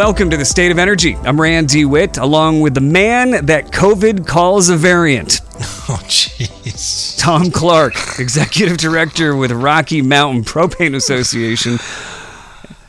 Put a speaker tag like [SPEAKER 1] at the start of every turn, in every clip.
[SPEAKER 1] welcome to the State of Energy. I'm Rand DeWitt, along with the man that COVID calls a variant.
[SPEAKER 2] Oh, jeez.
[SPEAKER 1] Tom Clark, Executive Director with Rocky Mountain Propane Association.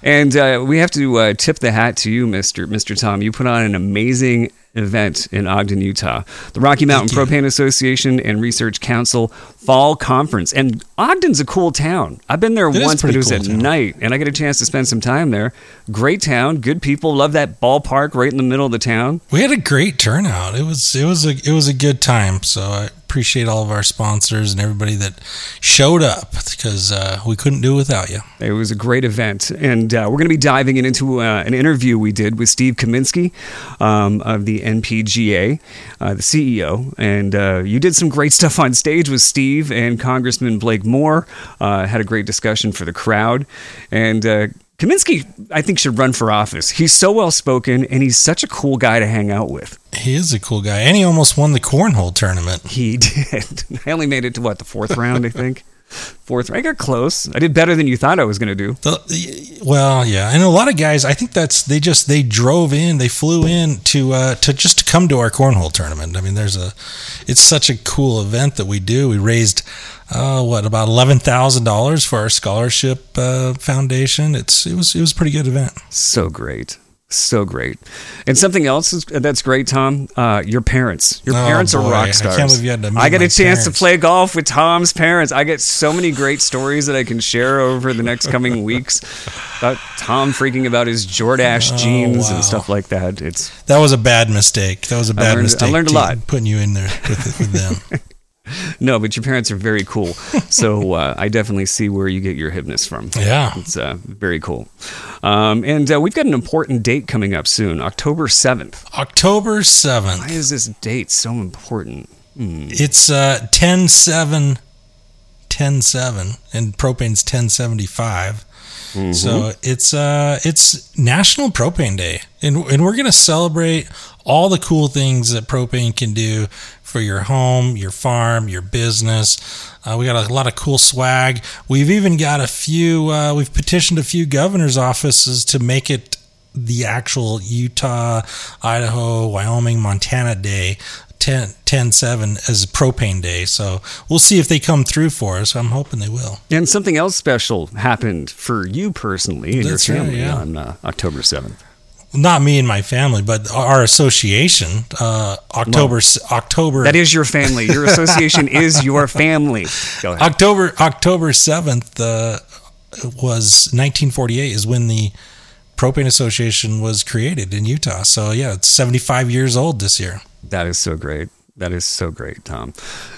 [SPEAKER 1] And uh, we have to uh, tip the hat to you, Mr. Mr. Tom. You put on an amazing event in Ogden, Utah. The Rocky Mountain Propane Association and Research Council Fall Conference. And Ogden's a cool town. I've been there
[SPEAKER 2] is
[SPEAKER 1] once, but it was
[SPEAKER 2] cool
[SPEAKER 1] at
[SPEAKER 2] town.
[SPEAKER 1] night, and I get a chance to spend some time there. Great town, good people. Love that ballpark right in the middle of the town.
[SPEAKER 2] We had a great turnout. It was it was a it was a good time. So I appreciate all of our sponsors and everybody that showed up because uh, we couldn't do it without you.
[SPEAKER 1] It was a great event, and uh, we're going to be diving into uh, an interview we did with Steve Kaminski um, of the NPGA, uh, the CEO. And uh, you did some great stuff on stage with Steve and Congressman Blake Moore. Uh, had a great discussion for the crowd, and. Uh, Kaminski, I think, should run for office. He's so well spoken, and he's such a cool guy to hang out with.
[SPEAKER 2] He is a cool guy, and he almost won the cornhole tournament.
[SPEAKER 1] He did. I only made it to what the fourth round, I think. Fourth. I got close. I did better than you thought I was going to do.
[SPEAKER 2] The, well, yeah, and a lot of guys. I think that's they just they drove in, they flew in to uh, to just to come to our cornhole tournament. I mean, there's a, it's such a cool event that we do. We raised, uh, what about eleven thousand dollars for our scholarship uh, foundation. It's it was it was a pretty good event.
[SPEAKER 1] So great. So great. And something else is, that's great, Tom. Uh, your parents. Your
[SPEAKER 2] Oh,
[SPEAKER 1] parents
[SPEAKER 2] boy.
[SPEAKER 1] are
[SPEAKER 2] I
[SPEAKER 1] rock
[SPEAKER 2] can't
[SPEAKER 1] stars.
[SPEAKER 2] believe you had to meet
[SPEAKER 1] I get a chance to play golf with Tom's parents. I get so many great stories that I can share over the next coming weeks about Tom freaking about his Jordache jeans
[SPEAKER 2] Oh, wow.
[SPEAKER 1] and stuff like that. It's
[SPEAKER 2] That was a bad mistake. That was a bad
[SPEAKER 1] learned- I
[SPEAKER 2] mistake.
[SPEAKER 1] learned a lot.
[SPEAKER 2] putting you in there with, with them.
[SPEAKER 1] no, but your parents are very cool. So uh, I definitely see where you get your hipness from.
[SPEAKER 2] Yeah.
[SPEAKER 1] It's uh, very cool. Um, and uh, we've got an important date coming up soon, October 7th.
[SPEAKER 2] October 7th.
[SPEAKER 1] Why is this date so important?
[SPEAKER 2] It's uh 10 7 10 7 and propane's 1075. So it's uh it's National Propane Day. And and we're to celebrate all the cool things that propane can do for your home, your farm, your business. Uh, we got a lot of cool swag. We've even got a few uh, we've petitioned a few governors offices to make it the actual Utah, Idaho, Wyoming, Montana day 10, 10 7 as propane day. So we'll see if they come through for us. I'm hoping they will.
[SPEAKER 1] And something else special happened for you personally and
[SPEAKER 2] That's
[SPEAKER 1] your
[SPEAKER 2] right,
[SPEAKER 1] family
[SPEAKER 2] yeah.
[SPEAKER 1] on uh, October 7th.
[SPEAKER 2] Not me and my family, but our association, uh, October, October,
[SPEAKER 1] That is your family. Your association is your family. Go ahead.
[SPEAKER 2] October, October 7th, uh, was 1948 is when the propane association was created in Utah. So yeah, it's 75 years old this year.
[SPEAKER 1] That is so great. That is so great, Tom.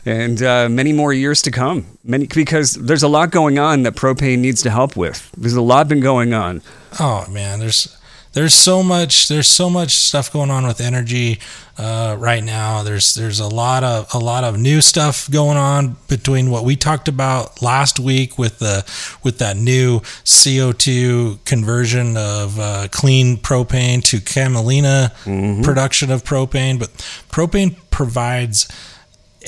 [SPEAKER 1] And uh, many more years to come. Many because there's a lot going on that propane needs to help with. There's a lot been going on.
[SPEAKER 2] Oh man, there's there's so much there's so much stuff going on with energy uh, right now. There's there's a lot of a lot of new stuff going on between what we talked about last week with the with that new CO2 conversion of uh, clean propane to camelina production of propane. But propane provides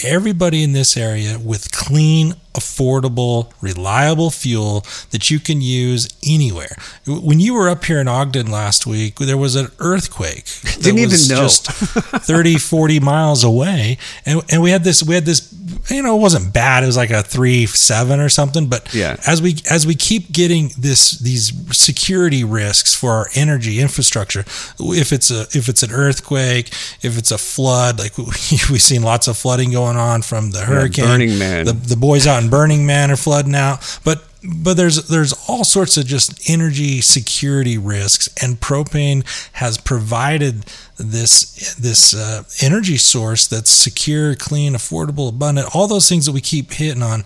[SPEAKER 2] everybody in this area with clean, affordable, reliable fuel that you can use anywhere. When you were up here in Ogden last week, there was an earthquake. that
[SPEAKER 1] Didn't even
[SPEAKER 2] was
[SPEAKER 1] know.
[SPEAKER 2] Just 30, 40 miles away. And, and we had this, we had this, you know, it wasn't bad. It was like a three, seven or something. But
[SPEAKER 1] Yeah.
[SPEAKER 2] as we, as we keep getting this, these security risks for our energy infrastructure, if it's a, if it's an earthquake, if it's a flood, like we've seen lots of flooding going on from the hurricane,
[SPEAKER 1] Burning Man.
[SPEAKER 2] the, the boys out in Burning Man are flooding out, but but there's there's all sorts of just energy security risks, and propane has provided this this uh, energy source that's secure, clean, affordable, abundant, all those things that we keep hitting on.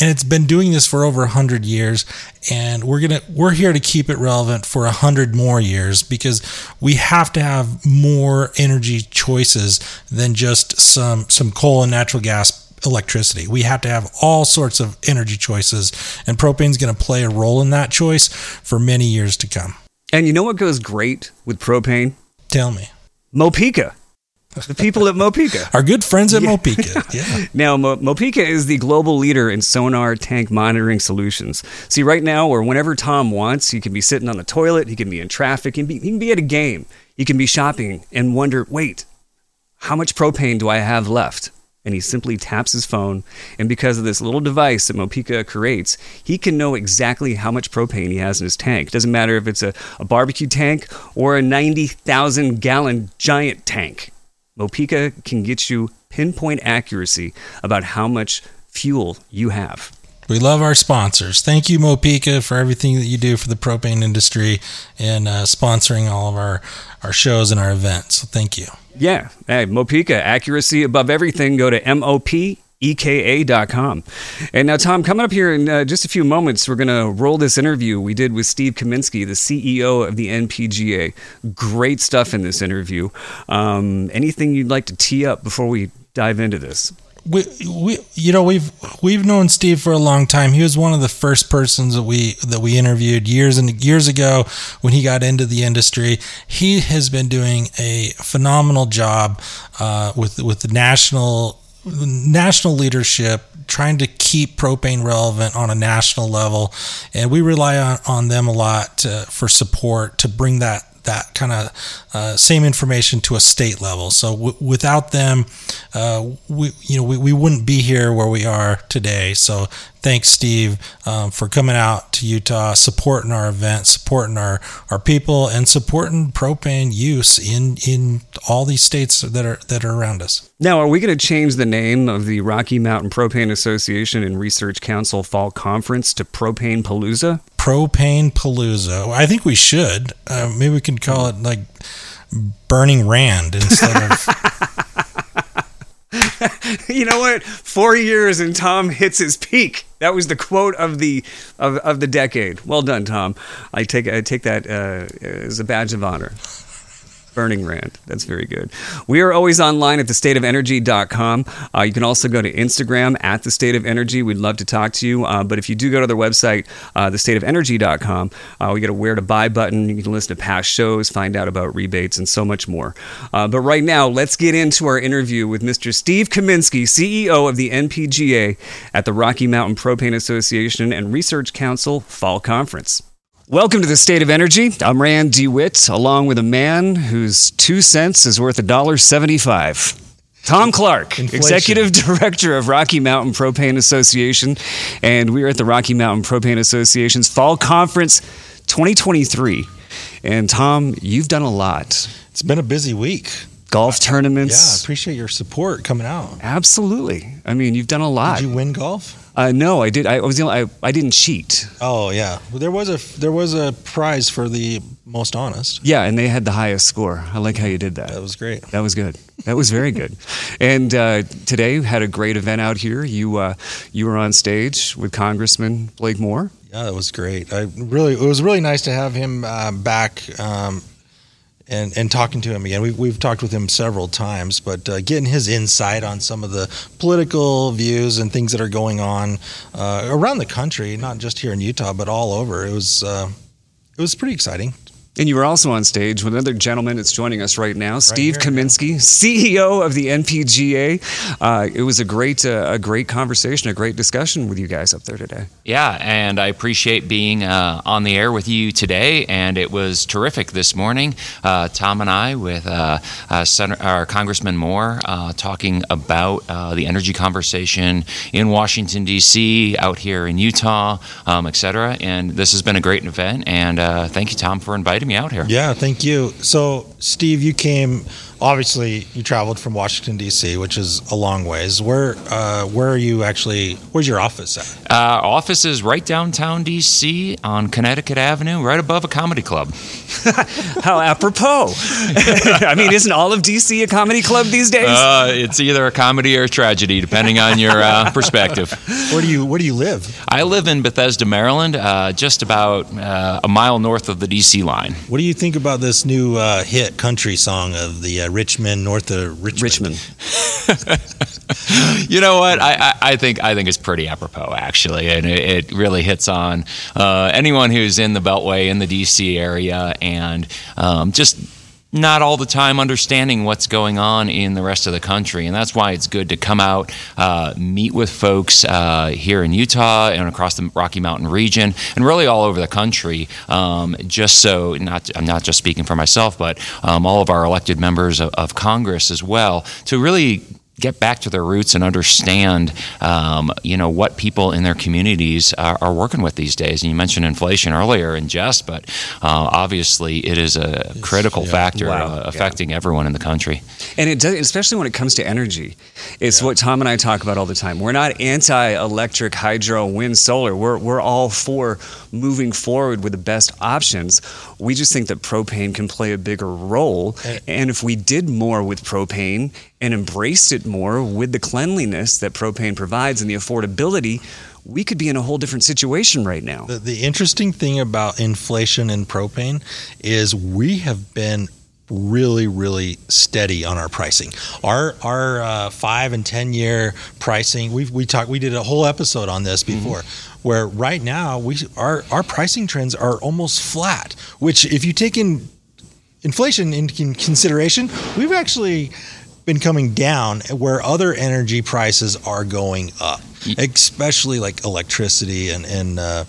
[SPEAKER 2] And it's been doing this for over hundred years, and we're gonna we're here to keep it relevant for hundred more years because we have to have more energy choices than just some some coal and natural gas electricity. We have to have all sorts of energy choices, and propane's going to play a role in that choice for many years to come.
[SPEAKER 1] And you know what goes great with propane?
[SPEAKER 2] Tell me.
[SPEAKER 1] Mopeka. the people at Mopeka.
[SPEAKER 3] Our good friends at yeah. Mopeka. Yeah.
[SPEAKER 1] now, Mo- Mopeka is the global leader in sonar tank monitoring solutions. See, right now, or whenever Tom wants, he can be sitting on the toilet, he can be in traffic, he can be, he can be at a game, he can be shopping and wonder, wait, how much propane do I have left? And he simply taps his phone. And because of this little device that Mopeka creates, he can know exactly how much propane he has in his tank. Doesn't matter if it's a, a barbecue tank or a 90,000 gallon giant tank. Mopeka can get you pinpoint accuracy about how much fuel you have.
[SPEAKER 3] We love our sponsors. Thank you, Mopeka, for everything that you do for the propane industry and uh, sponsoring all of our, our shows and our events. So thank you.
[SPEAKER 1] Yeah. Hey, Mopeka, accuracy above everything. Go to M-O-P-E-K-A.com. And now, Tom, coming up here in uh, just a few moments, we're going to roll this interview we did with Steve Kaminski, the CEO of the NPGA. Great stuff in this interview. Um, anything you'd like to tee up before we dive into this?
[SPEAKER 3] We, we you know we've we've known Steve for a long time. He was one of the first persons that we that we interviewed years and years ago when he got into the industry. He has been doing a phenomenal job uh, with with the national national leadership trying to keep propane relevant on a national level and we rely on, on them a lot to, for support to bring that that kind of uh, same information to a state level. So w- without them, uh, we you know we, we wouldn't be here where we are today. So thanks, Steve, um, for coming out to Utah, supporting our event, supporting our, our people, and supporting propane use in in all these states that are that are around us.
[SPEAKER 1] Now, are we going to change the name of the Rocky Mountain Propane Association and Research Council Fall Conference to Propane Palooza?
[SPEAKER 3] Propane Palooza. I think we should. Uh, maybe we can call it like Burning Rand instead of.
[SPEAKER 1] you know what? Four years and Tom hits his peak. That was the quote of the of, of the decade. Well done, Tom. I take I take that uh, as a badge of honor. Burning Rand. That's very good. We are always online at thestateofenergy.com. Uh, you can also go to Instagram at the State of Energy. We'd love to talk to you. Uh, but if you do go to their website, uh, thestateofenergy.com, uh, we get a where to buy button. You can listen to past shows, find out about rebates, and so much more. Uh, but right now, let's get into our interview with Mr. Steve Kaminski, CEO of the NPGA at the Rocky Mountain Propane Association and Research Council Fall Conference. Welcome to the State of Energy. I'm Rand DeWitt, along with a man whose two cents is worth $1.75. Tom Clark, Inflation. Executive Director of Rocky Mountain Propane Association, and we are at the Rocky Mountain Propane Association's Fall Conference 2023. And Tom, you've done a lot.
[SPEAKER 2] It's been a busy week.
[SPEAKER 1] Golf tournaments.
[SPEAKER 2] Yeah, I appreciate your support coming out.
[SPEAKER 1] Absolutely. I mean, you've done a lot.
[SPEAKER 2] Did you win golf?
[SPEAKER 1] Uh, no, I did. I was. the I, I didn't cheat.
[SPEAKER 2] Oh yeah, well, there was a there was a prize for the most honest.
[SPEAKER 1] Yeah, and they had the highest score. I like how you did that.
[SPEAKER 2] That was great.
[SPEAKER 1] That was good. That was very good. and uh, today had a great event out here. You uh, you were on stage with Congressman Blake Moore.
[SPEAKER 2] Yeah, that was great. I really it was really nice to have him uh, back. Um, and, and talking to him again. We've, we've talked with him several times, but uh, getting his insight on some of the political views and things that are going on uh, around the country, not just here in Utah, but all over, it was uh, it was pretty exciting.
[SPEAKER 1] And you were also on stage with another gentleman that's joining us right now, right Steve here, Kaminski, CEO of the NPGA. Uh, it was a great, uh, a great conversation, a great discussion with you guys up there today.
[SPEAKER 4] Yeah, and I appreciate being uh, on the air with you today. And it was terrific this morning. Uh, Tom and I, with uh, uh, Senator, our Congressman Moore, talking about the energy conversation in Washington D.C., out here in Utah, um, et cetera. And this has been a great event. And thank you, Tom, for inviting inviting me out here.
[SPEAKER 2] Yeah, thank you. So, Steve, you came obviously you traveled from Washington D.C., which is a long ways. Where uh, where are you actually? Where's your office at?
[SPEAKER 4] Uh, office is right downtown D.C. on Connecticut Avenue, right above a comedy club.
[SPEAKER 1] How apropos! I mean, isn't all of D.C. a comedy club these days?
[SPEAKER 4] Uh, it's either a comedy or a tragedy, depending on your uh, perspective.
[SPEAKER 2] Where do you Where do you live?
[SPEAKER 4] I live in Bethesda, Maryland, uh, just about uh, a mile north of the D.C. line.
[SPEAKER 2] What do you think about this new hit country song of the Richmond, north of Richmond.
[SPEAKER 4] Richmond. you know what? I, I, I, think I think it's pretty apropos actually, and it, it really hits on uh, anyone who's in the Beltway in the DC area, and um, just not all the time understanding what's going on in the rest of the country. And that's why it's good to come out, uh, meet with folks uh, here in Utah and across the Rocky Mountain region, and really all over the country. Um, just so, not I'm not just speaking for myself, but um, all of our elected members of, of Congress as well, to really get back to their roots and understand, um, you know, what people in their communities are, are, working with these days. And you mentioned inflation earlier in jest, but uh, obviously it is a critical yeah. factor wow. uh, affecting yeah. everyone in the country.
[SPEAKER 1] And it does, especially when it comes to energy. It's yeah. what Tom and I talk about all the time. We're not anti-electric, hydro, wind, solar. We're we're all for moving forward with the best options. We just think that propane can play a bigger role. And if we did more with propane and embraced it more with the cleanliness that propane provides and the affordability, we could be in a whole different situation right now.
[SPEAKER 2] The, the interesting thing about inflation and propane is we have been really really steady on our pricing our our uh, five and ten year pricing we we talked we did a whole episode on this mm-hmm. before mm-hmm. where right now we our our pricing trends are almost flat which if you take in inflation into consideration we've actually been coming down where other energy prices are going up, especially like electricity and, and uh,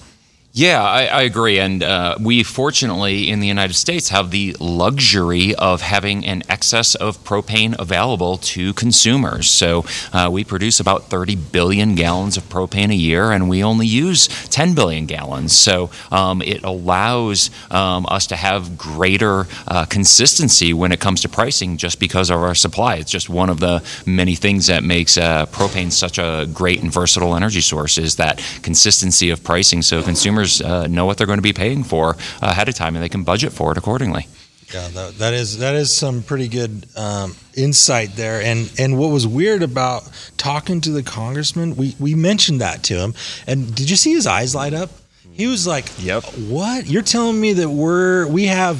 [SPEAKER 4] yeah, I, I agree. And uh, we fortunately in the United States have the luxury of having an excess of propane available to consumers. So uh, we produce about 30 billion gallons of propane a year, and we only use 10 billion gallons. So um, it allows um, us to have greater uh, consistency when it comes to pricing just because of our supply. It's just one of the many things that makes uh, propane such a great and versatile energy source is that consistency of pricing. So consumers consumers uh, know what they're going to be paying for ahead of time and they can budget for it accordingly.
[SPEAKER 2] Yeah, that, that is that is some pretty good um, insight there. And and what was weird about talking to the congressman, we we mentioned that to him, and did you see his eyes light up? He was like,
[SPEAKER 1] "Yep,
[SPEAKER 2] what? You're telling me that we're we have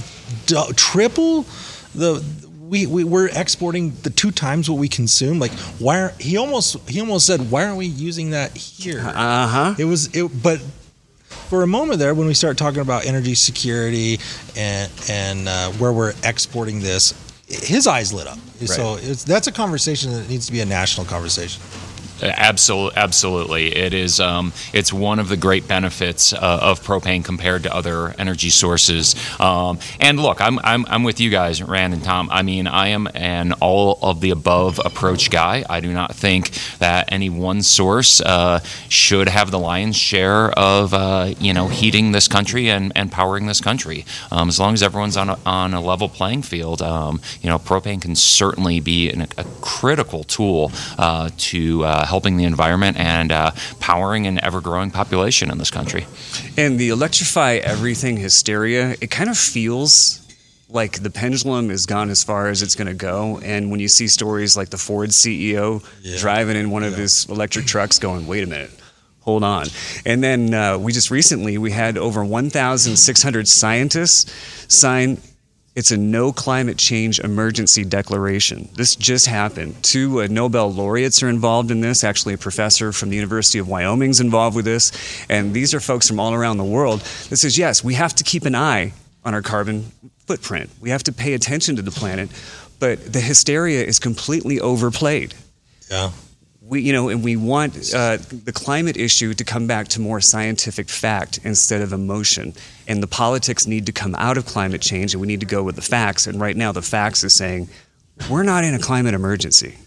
[SPEAKER 2] d- triple the we, we we're exporting the two times what we consume. Like why? Are, he almost he almost said, why aren't we using that here?
[SPEAKER 1] Uh huh.
[SPEAKER 2] It was it, but for a moment there when we start talking about energy security and and uh, where we're exporting this, his eyes lit up. Right. So that's a conversation that needs to be a national conversation.
[SPEAKER 4] Absolutely, absolutely. It is. Um, it's one of the great benefits uh, of propane compared to other energy sources. Um, and look, I'm, I'm, I'm with you guys, Rand and Tom. I mean, I am an all of the above approach guy. I do not think that any one source uh, should have the lion's share of uh, you know heating this country and, and powering this country. Um, as long as everyone's on a, on a level playing field, um, you know, propane can certainly be an, a critical tool uh, to uh, helping the environment and uh, powering an ever growing population in this country.
[SPEAKER 1] And the electrify everything hysteria, it kind of feels like the pendulum has gone as far as it's going to go. And when you see stories like the Ford CEO yeah. driving in one of his electric trucks, going, "Wait a minute." Hold on. And then uh, we just recently we had over 1,600 scientists sign it's a no climate change emergency declaration. This just happened. Two uh, Nobel laureates are involved in this. Actually, a professor from the University of Wyoming is involved with this. And these are folks from all around the world that says, yes, we have to keep an eye on our carbon footprint. We have to pay attention to the planet. But the hysteria is completely overplayed.
[SPEAKER 2] Yeah
[SPEAKER 1] we, you know, and we want uh, the climate issue to come back to more scientific fact instead of emotion. And the politics need to come out of climate change, and we need to go with the facts. And right now, the facts is saying we're not in a climate emergency.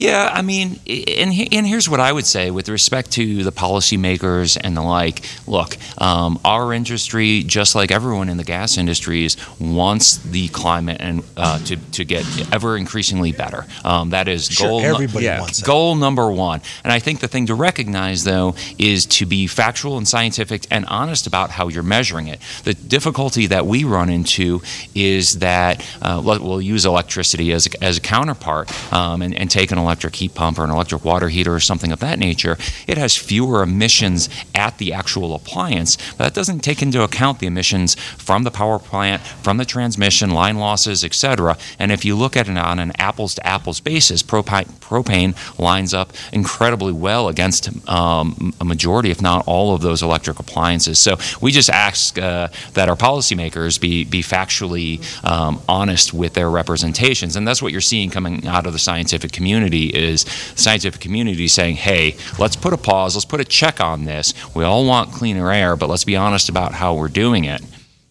[SPEAKER 4] Yeah, I mean, and, and here's what I would say with respect to the policymakers and the like. Look, um, our industry, just like everyone in the gas industries, wants the climate and uh, to, to get ever increasingly better. Um, that is
[SPEAKER 2] sure,
[SPEAKER 4] goal.
[SPEAKER 2] Everybody yeah, wants
[SPEAKER 4] that. goal number one. And I think the thing to recognize, though, is to be factual and scientific and honest about how you're measuring it. The difficulty that we run into is that uh, we'll use electricity as a, as a counterpart um, and, and take an electric heat pump or an electric water heater or something of that nature, it has fewer emissions at the actual appliance. But that doesn't take into account the emissions from the power plant, from the transmission, line losses, etc. And if you look at it on an apples to apples basis, propane, propane lines up incredibly well against um, a majority, if not all, of those electric appliances. So we just ask uh, that our policymakers be be factually um, honest with their representations, and that's what you're seeing coming out of the scientific community is the scientific community saying, "Hey, let's put a pause, let's put a check on this. We all want cleaner air, but let's be honest about how we're doing it."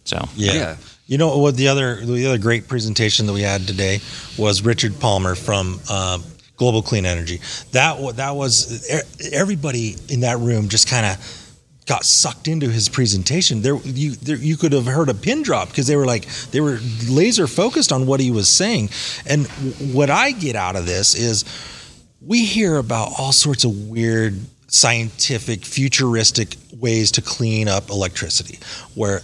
[SPEAKER 4] So
[SPEAKER 2] yeah.
[SPEAKER 1] Yeah.
[SPEAKER 2] You know what? The other the other great presentation that we had today was Richard Palmer from uh, Global Clean Energy. That that was everybody in that room just kind of got sucked into his presentation. There you there, you could have heard a pin drop because they were like they were laser focused on what he was saying. And w- what I get out of this is we hear about all sorts of weird scientific futuristic ways to clean up electricity where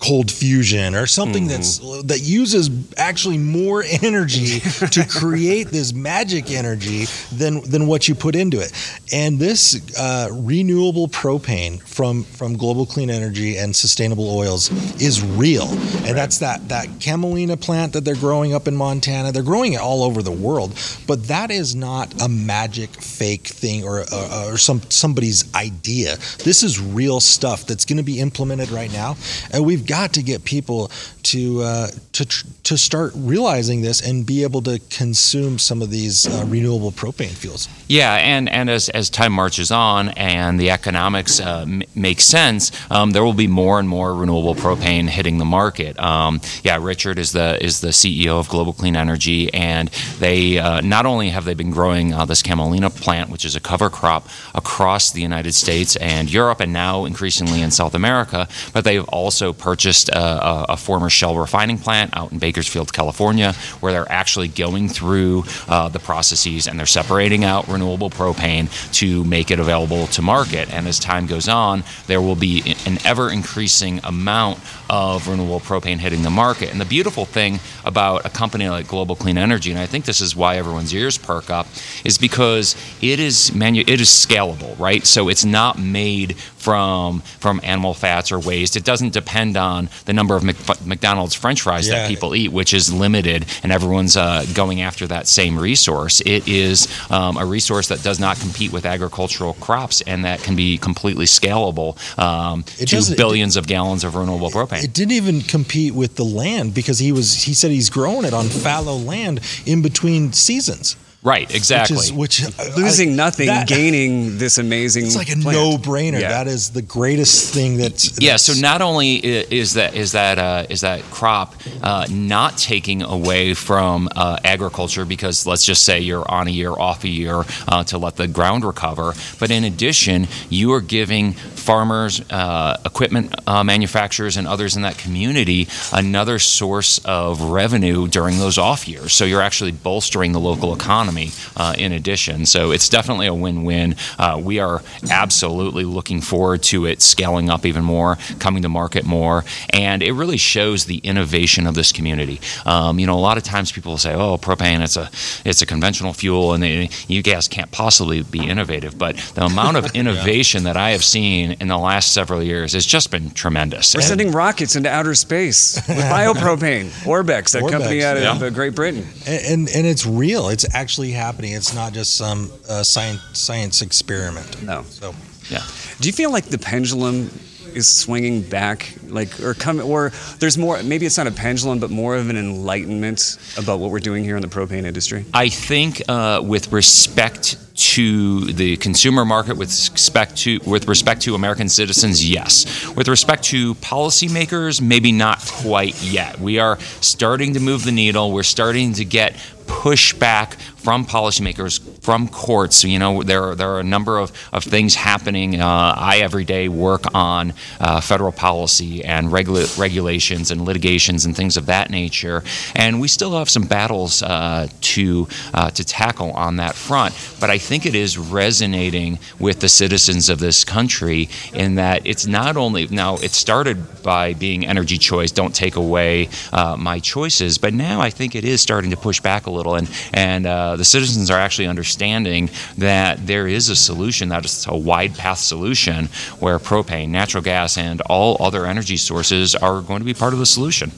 [SPEAKER 2] cold fusion or something that's that uses actually more energy to create this magic energy than than what you put into it. And this uh, renewable propane from from global clean energy and sustainable oils is real. And that's that that camelina plant that they're growing up in montana. They're growing it all over the world. But that is not a magic fake thing or or, or some somebody's idea. This is real stuff that's going to be implemented right now. And we've got to get people to uh, to to start realizing this and be able to consume some of these uh, renewable propane fuels.
[SPEAKER 4] Yeah, and, and as, as time marches on and the economics uh, m- make sense, um, there will be more and more renewable propane hitting the market. Um, yeah, Richard is the is the CEO of Global Clean Energy, and they uh, not only have they been growing uh, this camelina plant, which is a cover crop across the United States and Europe, and now increasingly in South America, but they've also purchased a, a, a former Shell refining plant out in Bakersfield, California, where they're actually going through uh, the processes and they're separating out renewable propane to make it available to market. And as time goes on, there will be an ever increasing amount of renewable propane hitting the market. And the beautiful thing about a company like Global Clean Energy, and I think this is why everyone's ears perk up, is because it is manu- it is scalable, right? So it's not made from from animal fats or waste. It doesn't depend on the number of Mc- McDonald's French fries
[SPEAKER 2] Yeah.
[SPEAKER 4] that people eat, which is limited, and everyone's uh, going after that same resource. It is um, a resource that does not compete with agricultural crops, and that can be completely scalable um, to billions of gallons of renewable propane.
[SPEAKER 2] It didn't even compete with the land because he was he said he's growing it on fallow land in between seasons.
[SPEAKER 4] Right, exactly.
[SPEAKER 2] Which is which uh,
[SPEAKER 1] Losing
[SPEAKER 2] I-
[SPEAKER 1] nothing,
[SPEAKER 2] that-
[SPEAKER 1] gaining this amazing.
[SPEAKER 2] It's like a
[SPEAKER 1] plant.
[SPEAKER 2] no-brainer.
[SPEAKER 1] Yeah.
[SPEAKER 2] That is the greatest thing that's
[SPEAKER 4] yeah. So not only is that is that uh, is that crop uh, not taking away from uh, agriculture because let's just say you're on a year off a year uh, to let the ground recover, but in addition you are giving farmers, uh, equipment uh, manufacturers, and others in that community another source of revenue during those off years. So you're actually bolstering the local economy uh, in addition. So it's definitely a win-win. Uh, we are absolutely looking forward to it scaling up even more, coming to market more, and it really shows the innovation of this community. Um, you know, a lot of times people will say, "Oh, propane, it's a it's a conventional fuel, and they, you guys can't possibly be innovative." But the amount of innovation that I have seen in the last several years has just been tremendous.
[SPEAKER 1] We're
[SPEAKER 4] And-
[SPEAKER 1] sending rockets into outer space with biopropane. Orbex, that company out of
[SPEAKER 4] yeah.
[SPEAKER 1] uh, Great Britain.
[SPEAKER 2] and, and and it's real. It's actually happening. It's not just some uh, science science experiment.
[SPEAKER 1] No.
[SPEAKER 2] So
[SPEAKER 4] yeah.
[SPEAKER 1] Do you feel like the pendulum is swinging back, like, or come, or there's more? Maybe it's not a pendulum, but more of an enlightenment about what we're doing here in the propane industry.
[SPEAKER 4] I think uh, with respect to the consumer market, with respect to with respect to American citizens, yes. With respect to policymakers, maybe not quite yet. We are starting to move the needle. We're starting to get pushback from policymakers, from courts. You know, there are, there are a number of, of things happening. Uh, I every day work on uh, federal policy and regula- regulations and litigations and things of that nature, and we still have some battles uh, to uh, to tackle on that front. But I think it is resonating with the citizens of this country in that it's not only now it started by being energy choice, don't take away uh, my choices, but now I think it is starting to push back a little, and and uh, the citizens are actually understanding that there is a solution that is a wide path solution where propane, natural gas, and all other energy sources are going to be part of the solution.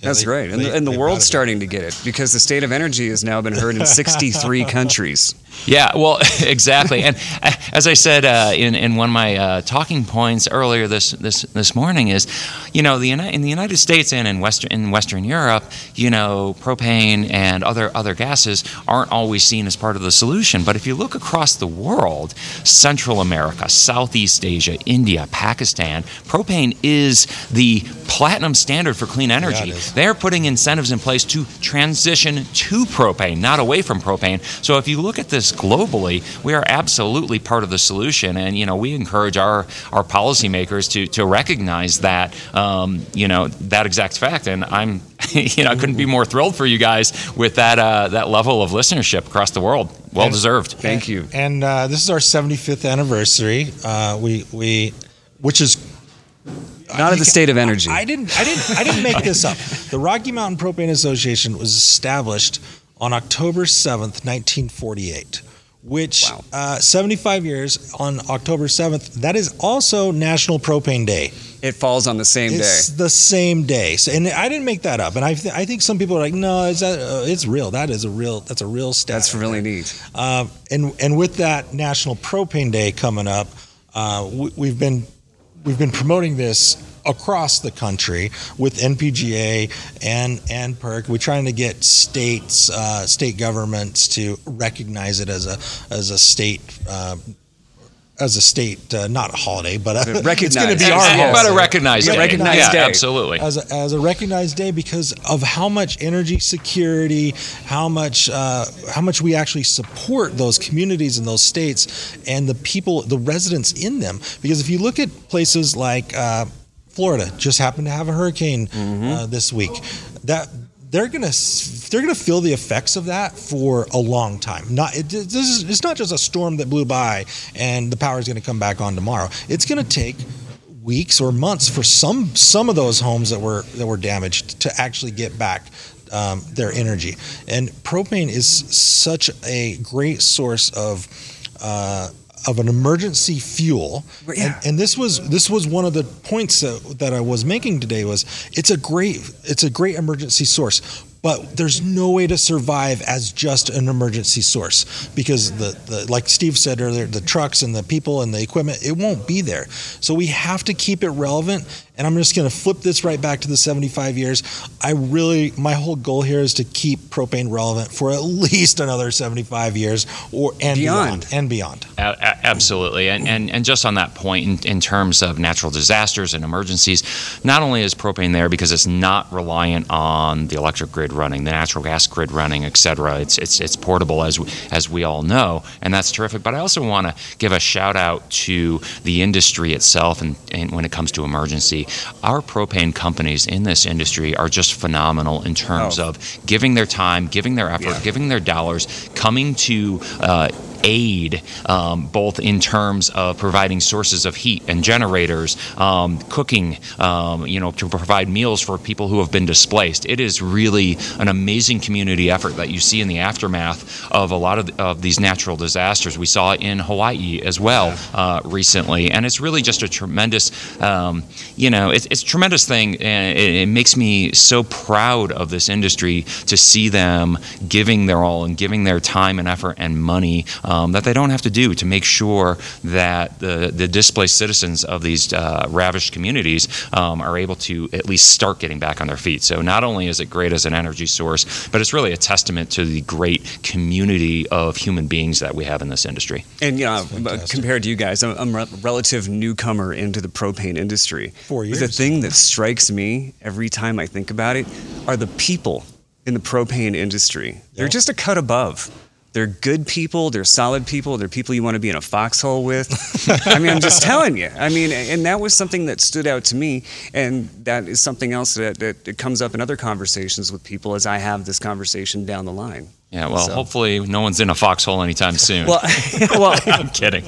[SPEAKER 1] Yeah, That's
[SPEAKER 2] they-
[SPEAKER 1] right. And,
[SPEAKER 2] they-
[SPEAKER 1] the, and the world's starting to get it because the state of energy has now been heard in 63 countries.
[SPEAKER 4] Yeah, well, exactly. And uh, as I said uh, in in one of my uh, talking points earlier this this this morning is, you know, the in the United States and in Western in Western Europe, you know, propane and other other gases aren't always seen as part of the solution. But if you look across the world, Central America, Southeast Asia, India, Pakistan, propane is the platinum standard for clean energy.
[SPEAKER 2] it is.
[SPEAKER 4] They're putting incentives in place to transition to propane, not away from propane. So if you look at this globally, we are absolutely part of the solution, and you know we encourage our our policymakers to to recognize that um, you know that exact fact. And I'm you know I couldn't be more thrilled for you guys with that uh, that level of listenership across the world. Well
[SPEAKER 2] And-
[SPEAKER 4] deserved.
[SPEAKER 1] Thank you.
[SPEAKER 2] And uh, this is our 75th anniversary. Uh, we we, which is
[SPEAKER 1] Not of the state of energy.
[SPEAKER 2] I didn't I didn't I didn't make this up. The Rocky Mountain Propane Association was established on October 7th, 1948. Which
[SPEAKER 1] Wow.
[SPEAKER 2] uh, 75 years on October 7th. That is also National Propane Day.
[SPEAKER 1] It falls on the same
[SPEAKER 2] It's
[SPEAKER 1] day.
[SPEAKER 2] the same day. So, and I didn't make that up. And I, th- I think some people are like, no, is that? Uh, it's real. That is a real. That's a real stat.
[SPEAKER 1] That's really neat.
[SPEAKER 2] Um, and and with that National Propane Day coming up, uh, we, we've been we've been promoting this across the country with NPGA and and PERC. We're trying to get states, uh, state governments to recognize it as a as a state. Uh, as a state, uh, not a holiday, but uh, it's going to be our holiday.
[SPEAKER 4] But a recognized
[SPEAKER 1] Yeah, recognized
[SPEAKER 4] yeah,
[SPEAKER 1] day.
[SPEAKER 4] absolutely.
[SPEAKER 2] as a, as a recognized day because of how much energy security, how much uh, how much we actually support those communities and those states and the people, the residents in them. Because if you look at places like uh, Florida, just happened to have a hurricane uh, this week, that they're gonna they're gonna feel the effects of that for a long time. Not it, this is it's not just a storm that blew by and the power is gonna come back on tomorrow. It's gonna take weeks or months for some some of those homes that were that were damaged to actually get back um, their energy. And propane is such a great source of uh, of an emergency fuel.
[SPEAKER 1] Yeah.
[SPEAKER 2] And, and this was this was one of the points that, that I was making today was it's a great it's a great emergency source. But there's no way to survive as just an emergency source because the, the like Steve said earlier, the trucks and the people and the equipment, it won't be there. So we have to keep it relevant. And I'm just going to flip this right back to the 75 years. I really, my whole goal here is to keep propane relevant for at least another 75 years or and
[SPEAKER 1] Beyond.
[SPEAKER 2] beyond, and beyond.
[SPEAKER 4] A- a- Absolutely, and, and and just on that point, in, in terms of natural disasters and emergencies, not only is propane there because it's not reliant on the electric grid running, the natural gas grid running, et cetera. It's it's it's portable as we, as we all know, and that's terrific. But I also want to give a shout out to the industry itself, and, and when it comes to emergency, our propane companies in this industry are just phenomenal in terms
[SPEAKER 1] Oh.
[SPEAKER 4] of giving their time, giving their effort,
[SPEAKER 1] Yeah.
[SPEAKER 4] giving their dollars, coming to. Uh, aid um, both in terms of providing sources of heat and generators um, cooking um, you know to provide meals for people who have been displaced. It is really an amazing community effort that you see in the aftermath of a lot of, of these natural disasters. We saw it in Hawaii as well uh, recently and it's really just a tremendous um, you know it's, it's a tremendous thing and it, it makes me so proud of this industry to see them giving their all and giving their time and effort and money um, that they don't have to do to make sure that the, the displaced citizens of these uh, ravished communities um, are able to at least start getting back on their feet. So not only is it great as an energy source, but it's really a testament to the great community of human beings that we have in this industry.
[SPEAKER 1] And you know, compared to you guys, I'm, I'm a relative newcomer into the propane industry.
[SPEAKER 2] Four
[SPEAKER 1] But The thing that strikes me every time I think about it are the people in the propane industry. They're
[SPEAKER 2] Yeah.
[SPEAKER 1] just a cut above. They're good people. They're solid people. They're people you want to be in a foxhole with. I mean, I'm just telling you. I mean, and that was something that stood out to me, and that is something else that, that, that comes up in other conversations with people as I have this conversation down the line.
[SPEAKER 4] Yeah, well,
[SPEAKER 1] So-
[SPEAKER 4] hopefully no one's in a foxhole anytime soon.
[SPEAKER 1] Well, well,
[SPEAKER 4] I'm kidding.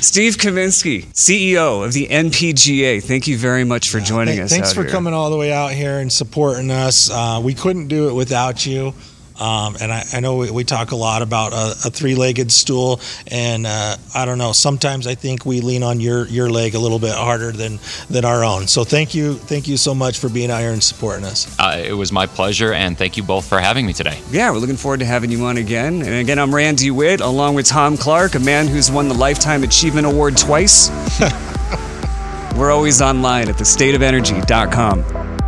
[SPEAKER 1] Steve Kaminski, CEO of the NPGA. Thank you very much for joining
[SPEAKER 2] Th-
[SPEAKER 1] us.
[SPEAKER 2] Thanks
[SPEAKER 1] out
[SPEAKER 2] for
[SPEAKER 1] here.
[SPEAKER 2] coming all the way out here and supporting us. Uh, we couldn't do it without you. Um, and I, I know we, we, talk a lot about a, a three-legged stool, and uh, I don't know. Sometimes I think we lean on your your leg a little bit harder than than our own. So thank you, thank you so much for being out here and supporting us.
[SPEAKER 4] Uh, it was my pleasure, and thank you both for having me today.
[SPEAKER 1] Yeah, we're looking forward to having you on again. And again, I'm Rand DeWitt, along with Tom Clark, a man who's won the Lifetime Achievement Award twice. we're always online at thestateofenergy.com.